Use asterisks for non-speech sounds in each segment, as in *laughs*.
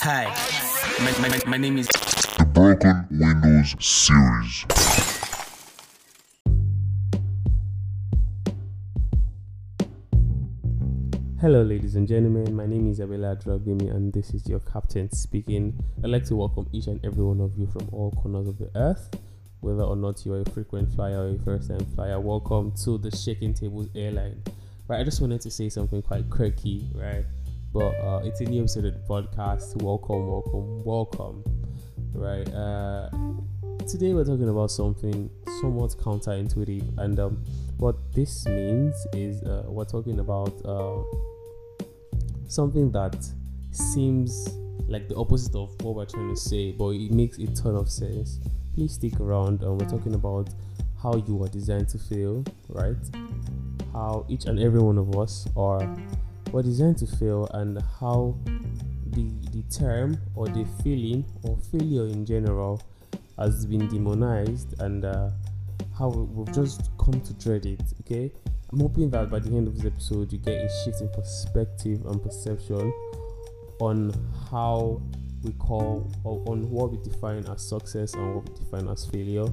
Hi, my, my, my name is. The Broken Windows series. Hello, ladies and gentlemen. My name is Abela Dragimi, and this is your captain speaking. I'd like to welcome each and every one of you from all corners of the earth, whether or not you're a frequent flyer or a first time flyer. Welcome to the Shaking Tables Airline. Right, I just wanted to say something quite quirky, right? But uh, it's a new episode of the podcast. Welcome, welcome, welcome. Right. Uh, today we're talking about something somewhat counterintuitive, and um, what this means is uh, we're talking about uh, something that seems like the opposite of what we're trying to say, but it makes a ton of sense. Please stick around. Um, we're talking about how you are designed to feel, right? How each and every one of us are were designed to fail and how the the term or the feeling or failure in general has been demonized and uh, how we've just come to dread it. Okay, I'm hoping that by the end of this episode, you get a shift in perspective and perception on how we call or on what we define as success and what we define as failure.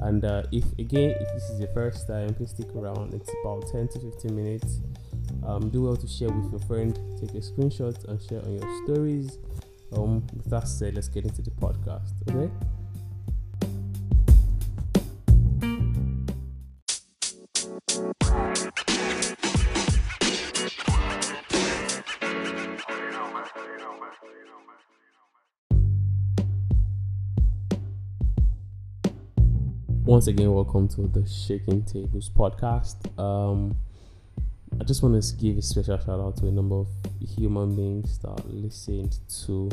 And uh, if again, if this is your first time, please stick around. It's about 10 to 15 minutes. Um, do well to share with your friend, take a screenshot and share on your stories. Um, with that said, let's get into the podcast. Okay. Once again, welcome to the Shaking Tables podcast. Um, just want to give a special shout out to a number of human beings that listened to,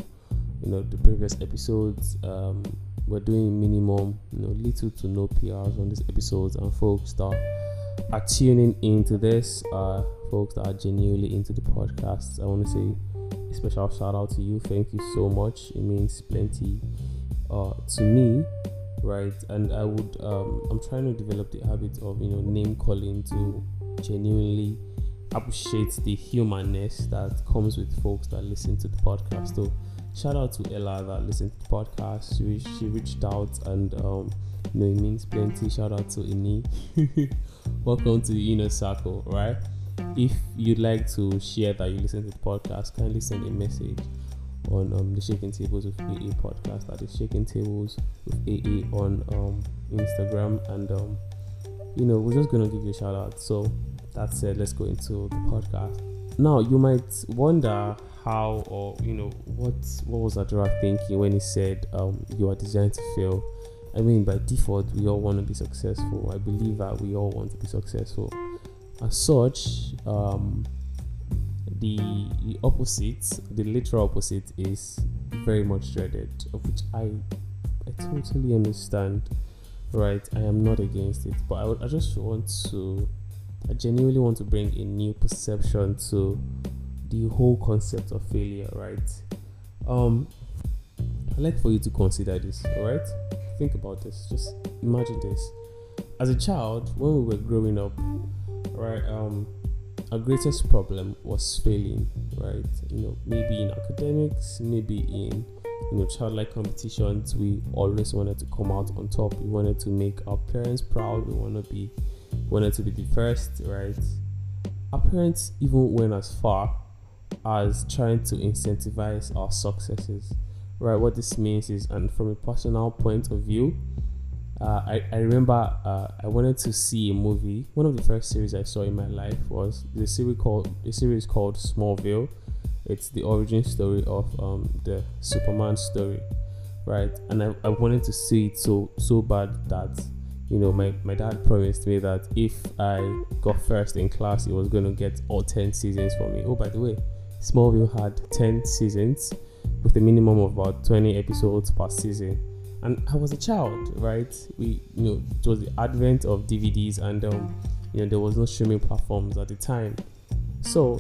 you know, the previous episodes. Um, we're doing minimum, you know, little to no PRs on these episodes, and folks that are tuning into this, uh, folks that are genuinely into the podcast. I want to say a special shout out to you. Thank you so much. It means plenty uh, to me right and i would um, i'm trying to develop the habit of you know name calling to genuinely appreciate the humanness that comes with folks that listen to the podcast. So shout out to ella that listened to the podcast. She, she reached out and um, you know it means plenty. Shout out to ini. *laughs* Welcome to the inner circle right? If you'd like to share that you listen to the podcast kindly send a message on um, the Shaking Tables with AA podcast. That is Shaking Tables with AA on um, Instagram, and um, you know we're just gonna give you a shout out. So that said, let's go into the podcast. Now you might wonder how or you know what what was Adora thinking when he said um, you are designed to fail. I mean, by default, we all want to be successful. I believe that we all want to be successful. As such, um, the, the opposite, the literal opposite, is very much dreaded, of which I I totally understand. Right, I am not against it, but I would I just want to I genuinely want to bring a new perception to the whole concept of failure. Right, um, I'd like for you to consider this. All right, think about this. Just imagine this. As a child, when we were growing up, right, um, our greatest problem was failing, right? You know, maybe in academics, maybe in you know childlike competitions. We always wanted to come out on top. We wanted to make our parents proud. We want to be wanted to be the first, right? Our parents even went as far as trying to incentivize our successes, right? What this means is, and from a personal point of view, uh, I, I remember uh, I wanted to see a movie. One of the first series I saw in my life was the series called the series called Smallville. It's the origin story of um, the Superman story, right? And I, I wanted to see it so so bad that you know my, my dad promised me that if I got first in class, he was going to get all ten seasons for me. Oh, by the way, Smallville had ten seasons with a minimum of about twenty episodes per season and I was a child, right? We, you know, it was the advent of DVDs, and um, you know, there was no streaming platforms at the time. So,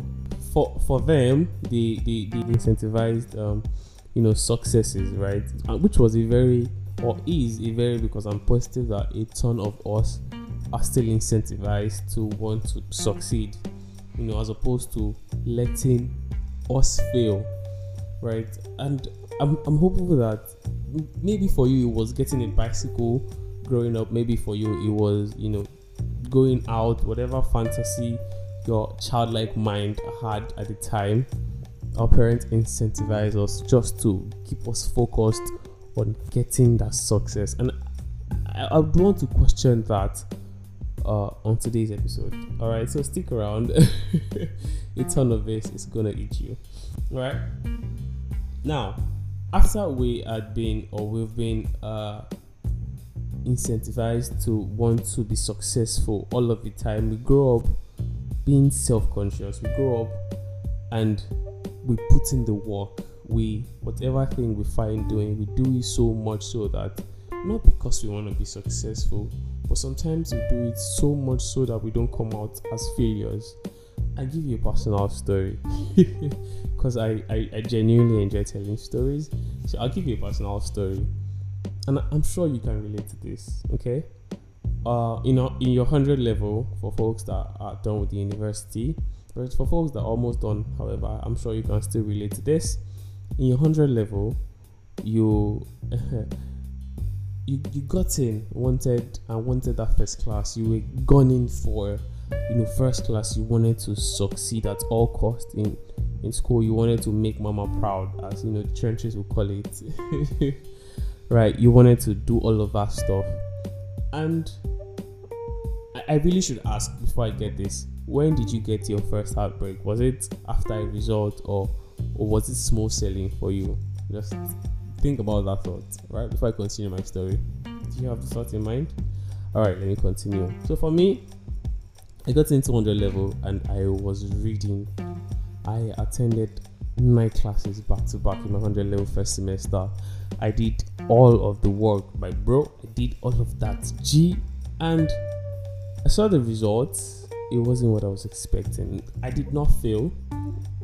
for for them, they they, they incentivized, um, you know, successes, right? Which was a very or is a very because I'm positive that a ton of us are still incentivized to want to succeed, you know, as opposed to letting us fail right? And I'm, I'm hopeful that maybe for you it was getting a bicycle growing up, maybe for you it was, you know, going out, whatever fantasy your childlike mind had at the time. Our parents incentivize us just to keep us focused on getting that success. And I, I would want to question that uh, on today's episode. All right, so stick around. *laughs* a ton of this is gonna eat you. All right. Now, after we had been or we've been uh, incentivized to want to be successful all of the time, we grow up being self-conscious. We grow up and we put in the work. We whatever thing we find doing, we do it so much so that not because we want to be successful, but sometimes we do it so much so that we don't come out as failures. I give you a personal story *laughs* because I, I, I genuinely enjoy telling stories. So I'll give you a personal story, and I'm sure you can relate to this. Okay, uh, you know, in your hundred level for folks that are done with the university, but for folks that are almost done, however, I'm sure you can still relate to this. In your hundred level, you you you got in wanted and wanted that first class. You were gunning for you know first class. You wanted to succeed at all cost in in school. You wanted to make mama proud as you know the trenches will call it. *laughs* Right? You wanted to do all of that stuff. And I, I really should ask before i get this when did you get your first heartbreak? Was it after a result or or was it small selling for you just think about that thought, right? Before I continue my story. Do you have the thought in mind? Alright, let me continue. So for me, I got into 100 level and I was reading. I attended nine classes back to back in my 100 level first semester. I did all of the work, my bro. I did all of that. G and I saw the results. It wasn't what I was expecting. I did not fail.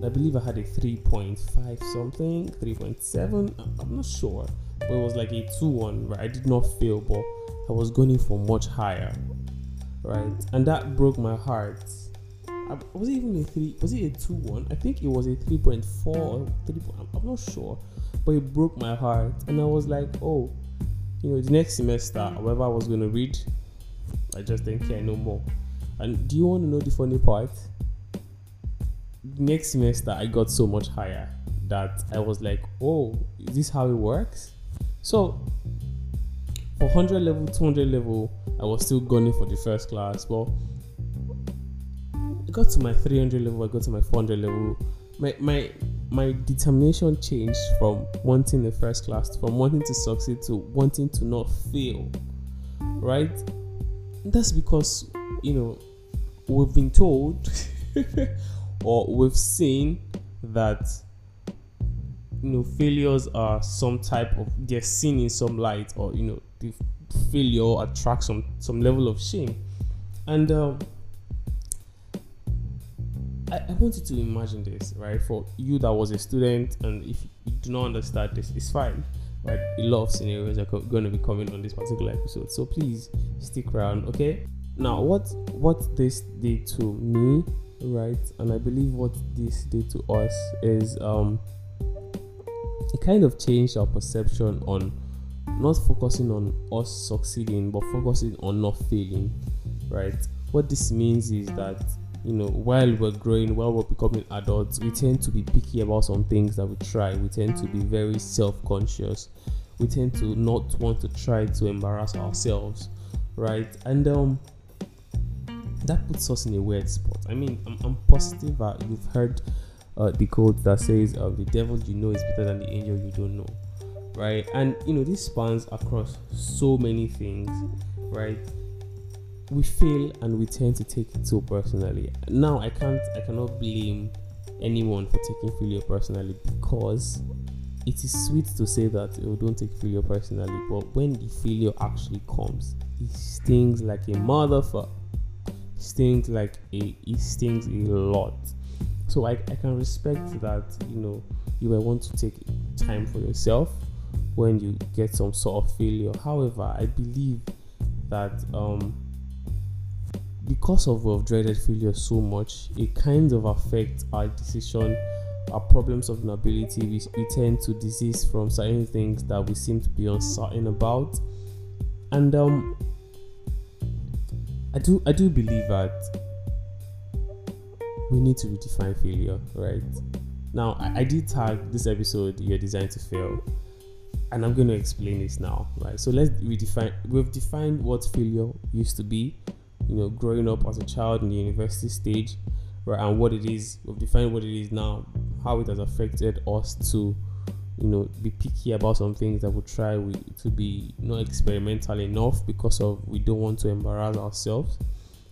I believe I had a 3.5 something, 3.7. I'm not sure, but it was like a 2 1, right? I did not fail, but I was going for much higher, right? And that broke my heart. I, was it even a 3? Was it a 2 1? I think it was a 3.4 or 3. I'm not sure, but it broke my heart. And I was like, oh, you know, the next semester, whatever I was going to read, I just didn't care no more. And do you want to know the funny part? Next semester I got so much higher that I was like, oh, is this how it works? So for 100 level, 200 level, I was still gunning for the first class. But I got to my 300 level, I got to my 400 level. My my my determination changed from wanting the first class, from wanting to succeed to wanting to not fail. Right? That's because you know we've been told *laughs* or we've seen that you know failures are some type of they're seen in some light or you know the failure attracts some some level of shame. And um, I, I want you to imagine this right? For you that was a student and if you do not understand this it's fine right? A lot of scenarios are co- going to be coming on this particular episode. So please stick around okay? Now what what this did to me right? And I believe what this did to us is um, it kind of changed our perception on not focusing on us succeeding, but focusing on not failing, right? What this means is that you know while we're growing, while we're becoming adults, we tend to be picky about some things that we try. We tend to be very self-conscious. We tend to not want to try to embarrass ourselves, right? And um, that puts us in a weird spot. I mean, I'm, I'm positive that you've heard uh, the quote that says, uh, "The devil you know is better than the angel you don't know," right? And you know, this spans across so many things, right? We fail and we tend to take it so personally. Now, I can't, I cannot blame anyone for taking failure personally because it is sweet to say that oh, don't take failure personally, but when the failure actually comes, it stings like a motherfucker stings like a it stings a lot so I, I can respect that you know you might want to take time for yourself when you get some sort of failure however i believe that um because of we've dreaded failure so much it kind of affects our decision our problem solving ability. We, we tend to desist from certain things that we seem to be uncertain about. And um, I do I do believe that we need to redefine failure, right? Now I, I did tag this episode "You're Designed to Fail," and I'm going to explain this now, right? So let's redefine. We've defined what failure used to be, you know, growing up as a child in the university stage, right? And what it is. We've defined what it is now, how it has affected us to you know be picky about some things that we try we, to be not experimental enough because of we don't want to embarrass ourselves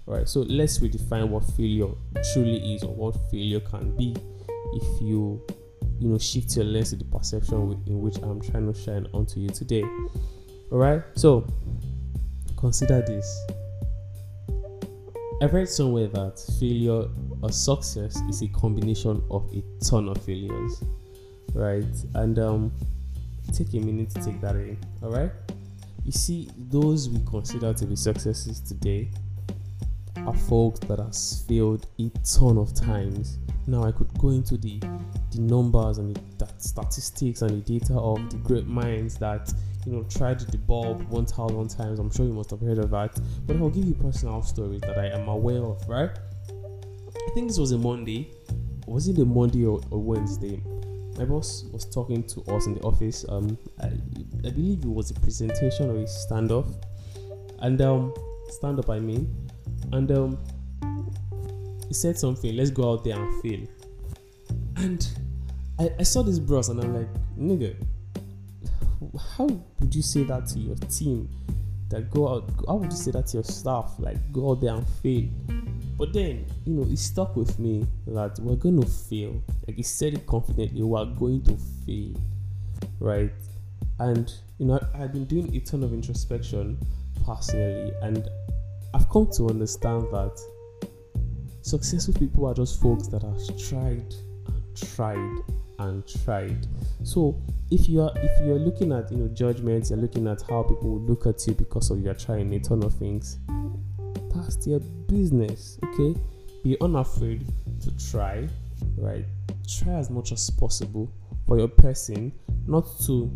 right? So let's redefine what failure truly is or what failure can be. If you you know shift your lens to the perception in which i'm trying to shine onto you today all right so consider this. I read somewhere that failure or success is a combination of a ton of failures right? And um, take a minute to take that in, all right? You see, those we consider to be successes today are folks that has failed a ton of times. Now I could go into the the numbers and the statistics and the data of the great minds that you know tried the bulb 1,000 times. I'm sure you must have heard of that. But I'll give you personal stories that I am aware of. Right? I think this was a Monday. Was it a Monday or, or Wednesday? My boss was talking to us in the office. Um, I, I believe it was a presentation or a stand off, and um, stand up I mean, and um, he said something. Let's go out there and fail. And I, I saw this bros and I'm like, nigga, how would you say that to your team? That go out. How would you say that to your staff? Like go out there and fail. But then, you know, it stuck with me that we're going to fail. Like he said it confidently, we're going to fail, right? And, you know, I, I've been doing a ton of introspection personally, and I've come to understand that successful people are just folks that have tried and tried and tried. So if you are if you're looking at you know judgments, you're looking at how people look at you because of you're trying a ton of things, that's their business. Okay, be unafraid to try, right? Try as much as possible for your person not to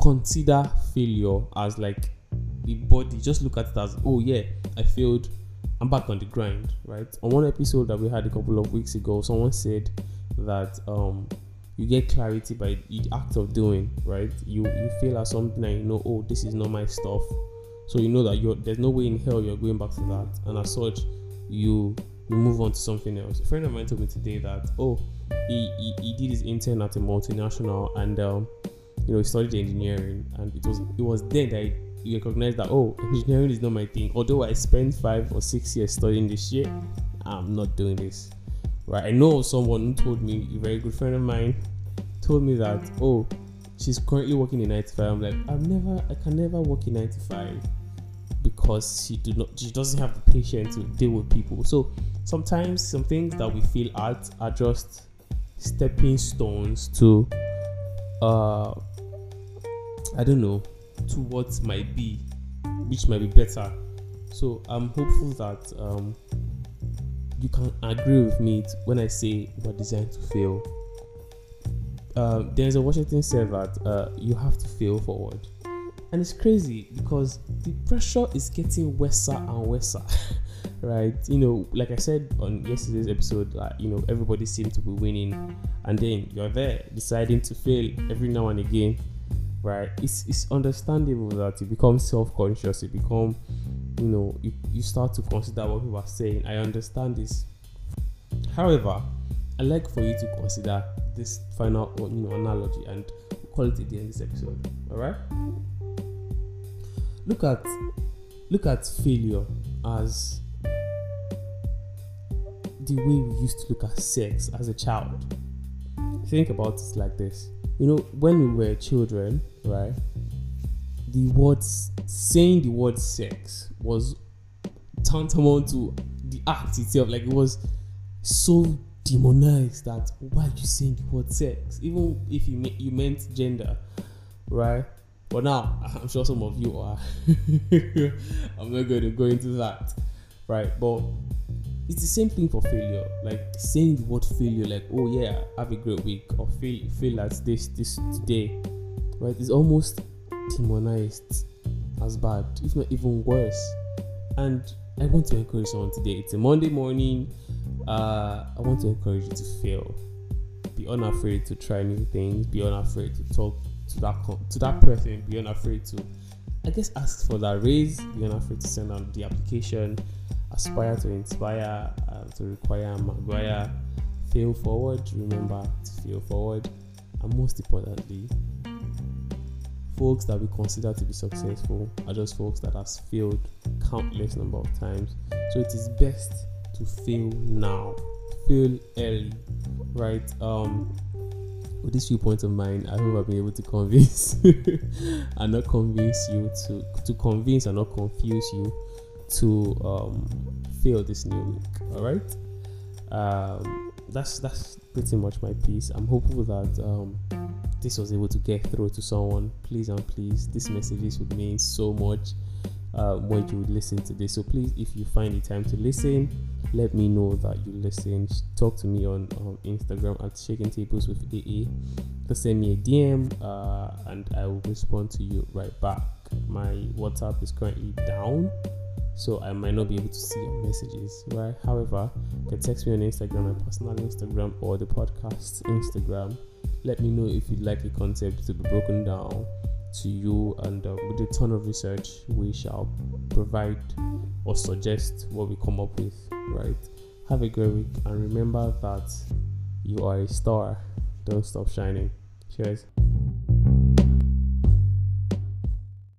consider failure as like the body. Just look at it as, oh yeah, I failed. I'm back on the grind, right? On one episode that we had a couple of weeks ago, someone said that um you get clarity by the act of doing, right? You you feel at something and you know, oh, this is not my stuff so you know that you're there's no way in hell you're going back to that, and as such, you you move on to something else. A friend of mine told me today that oh, he he, he did his intern at a multinational, and um, you know he studied engineering, and it was it was then that he recognized that oh, engineering is not my thing. Although I spent five or six years studying this shit, I'm not doing this. Right? I know someone who told me a very good friend of mine told me that oh, she's currently working in 95. I'm like, I've never, I can never work in 95 because she do not she doesn't have the patience to deal with people. So sometimes some things that we feel at are just stepping stones to uh I don't know to what might be which might be better. So I'm hopeful that um you can agree with me when I say we're designed to fail. Uh, Denzel Washington said that uh, you have to fail forward and it's crazy because the pressure is getting worse and worse *laughs* right? You know like i said on yesterday's episode you know everybody seems to be winning and then you're there deciding to fail every now and again right? It's it's understandable that you become self-conscious you become you know you, you start to consider what people are saying. I understand this. However i like for you to consider this final you know analogy and call it at the end of this episode all right look at look at failure as the way we used to look at sex as a child. Think about it like this. You know, when we were children, right? The words saying the word sex was tantamount to the act itself. Like it was so demonized that why are you saying the word sex? Even if you you meant gender, right? But now, I'm sure some of you are. *laughs* I'm not going to go into that, right? But it's the same thing for failure. Like saying the word failure, like, oh yeah, have a great week, or fail fail at this this today. Right? It's almost demonized as bad, if not even worse. And I want to encourage someone today. It's a Monday morning. Uh, I want to encourage you to fail. Be unafraid to try new things. Be unafraid to talk to that to that person. Be unafraid to, I guess, ask for that raise. Be unafraid to send out the application. Aspire to inspire. Uh, to require Maguire. Fail forward. Remember to fail forward. And most importantly, folks that we consider to be successful are just folks that has failed countless number of times. So it is best to fail now, fail early, right? Um, with these few points of mine, I hope I've been able to convince *laughs* and not convince you to to convince and not confuse you to um, fail this new week. All right. Um, that's that's pretty much my piece. I'm hopeful that um, this was able to get through to someone. Please and please, this messages would mean so much uh, when you would listen to this. So please, if you find the time to listen, let me know that you listened. Talk to me on um, Instagram at Shaking Tables with AA. Just send me a DM uh, and I will respond to you right back. My WhatsApp is currently down, so I might not be able to see your messages. Right. However, you can text me on Instagram, my personal Instagram, or the podcast Instagram. Let me know if you'd like a concept to be broken down to you, and uh, with a ton of research, we shall provide or suggest what we come up with. Right. Have a great week, and remember that you are a star. Don't stop shining. Cheers.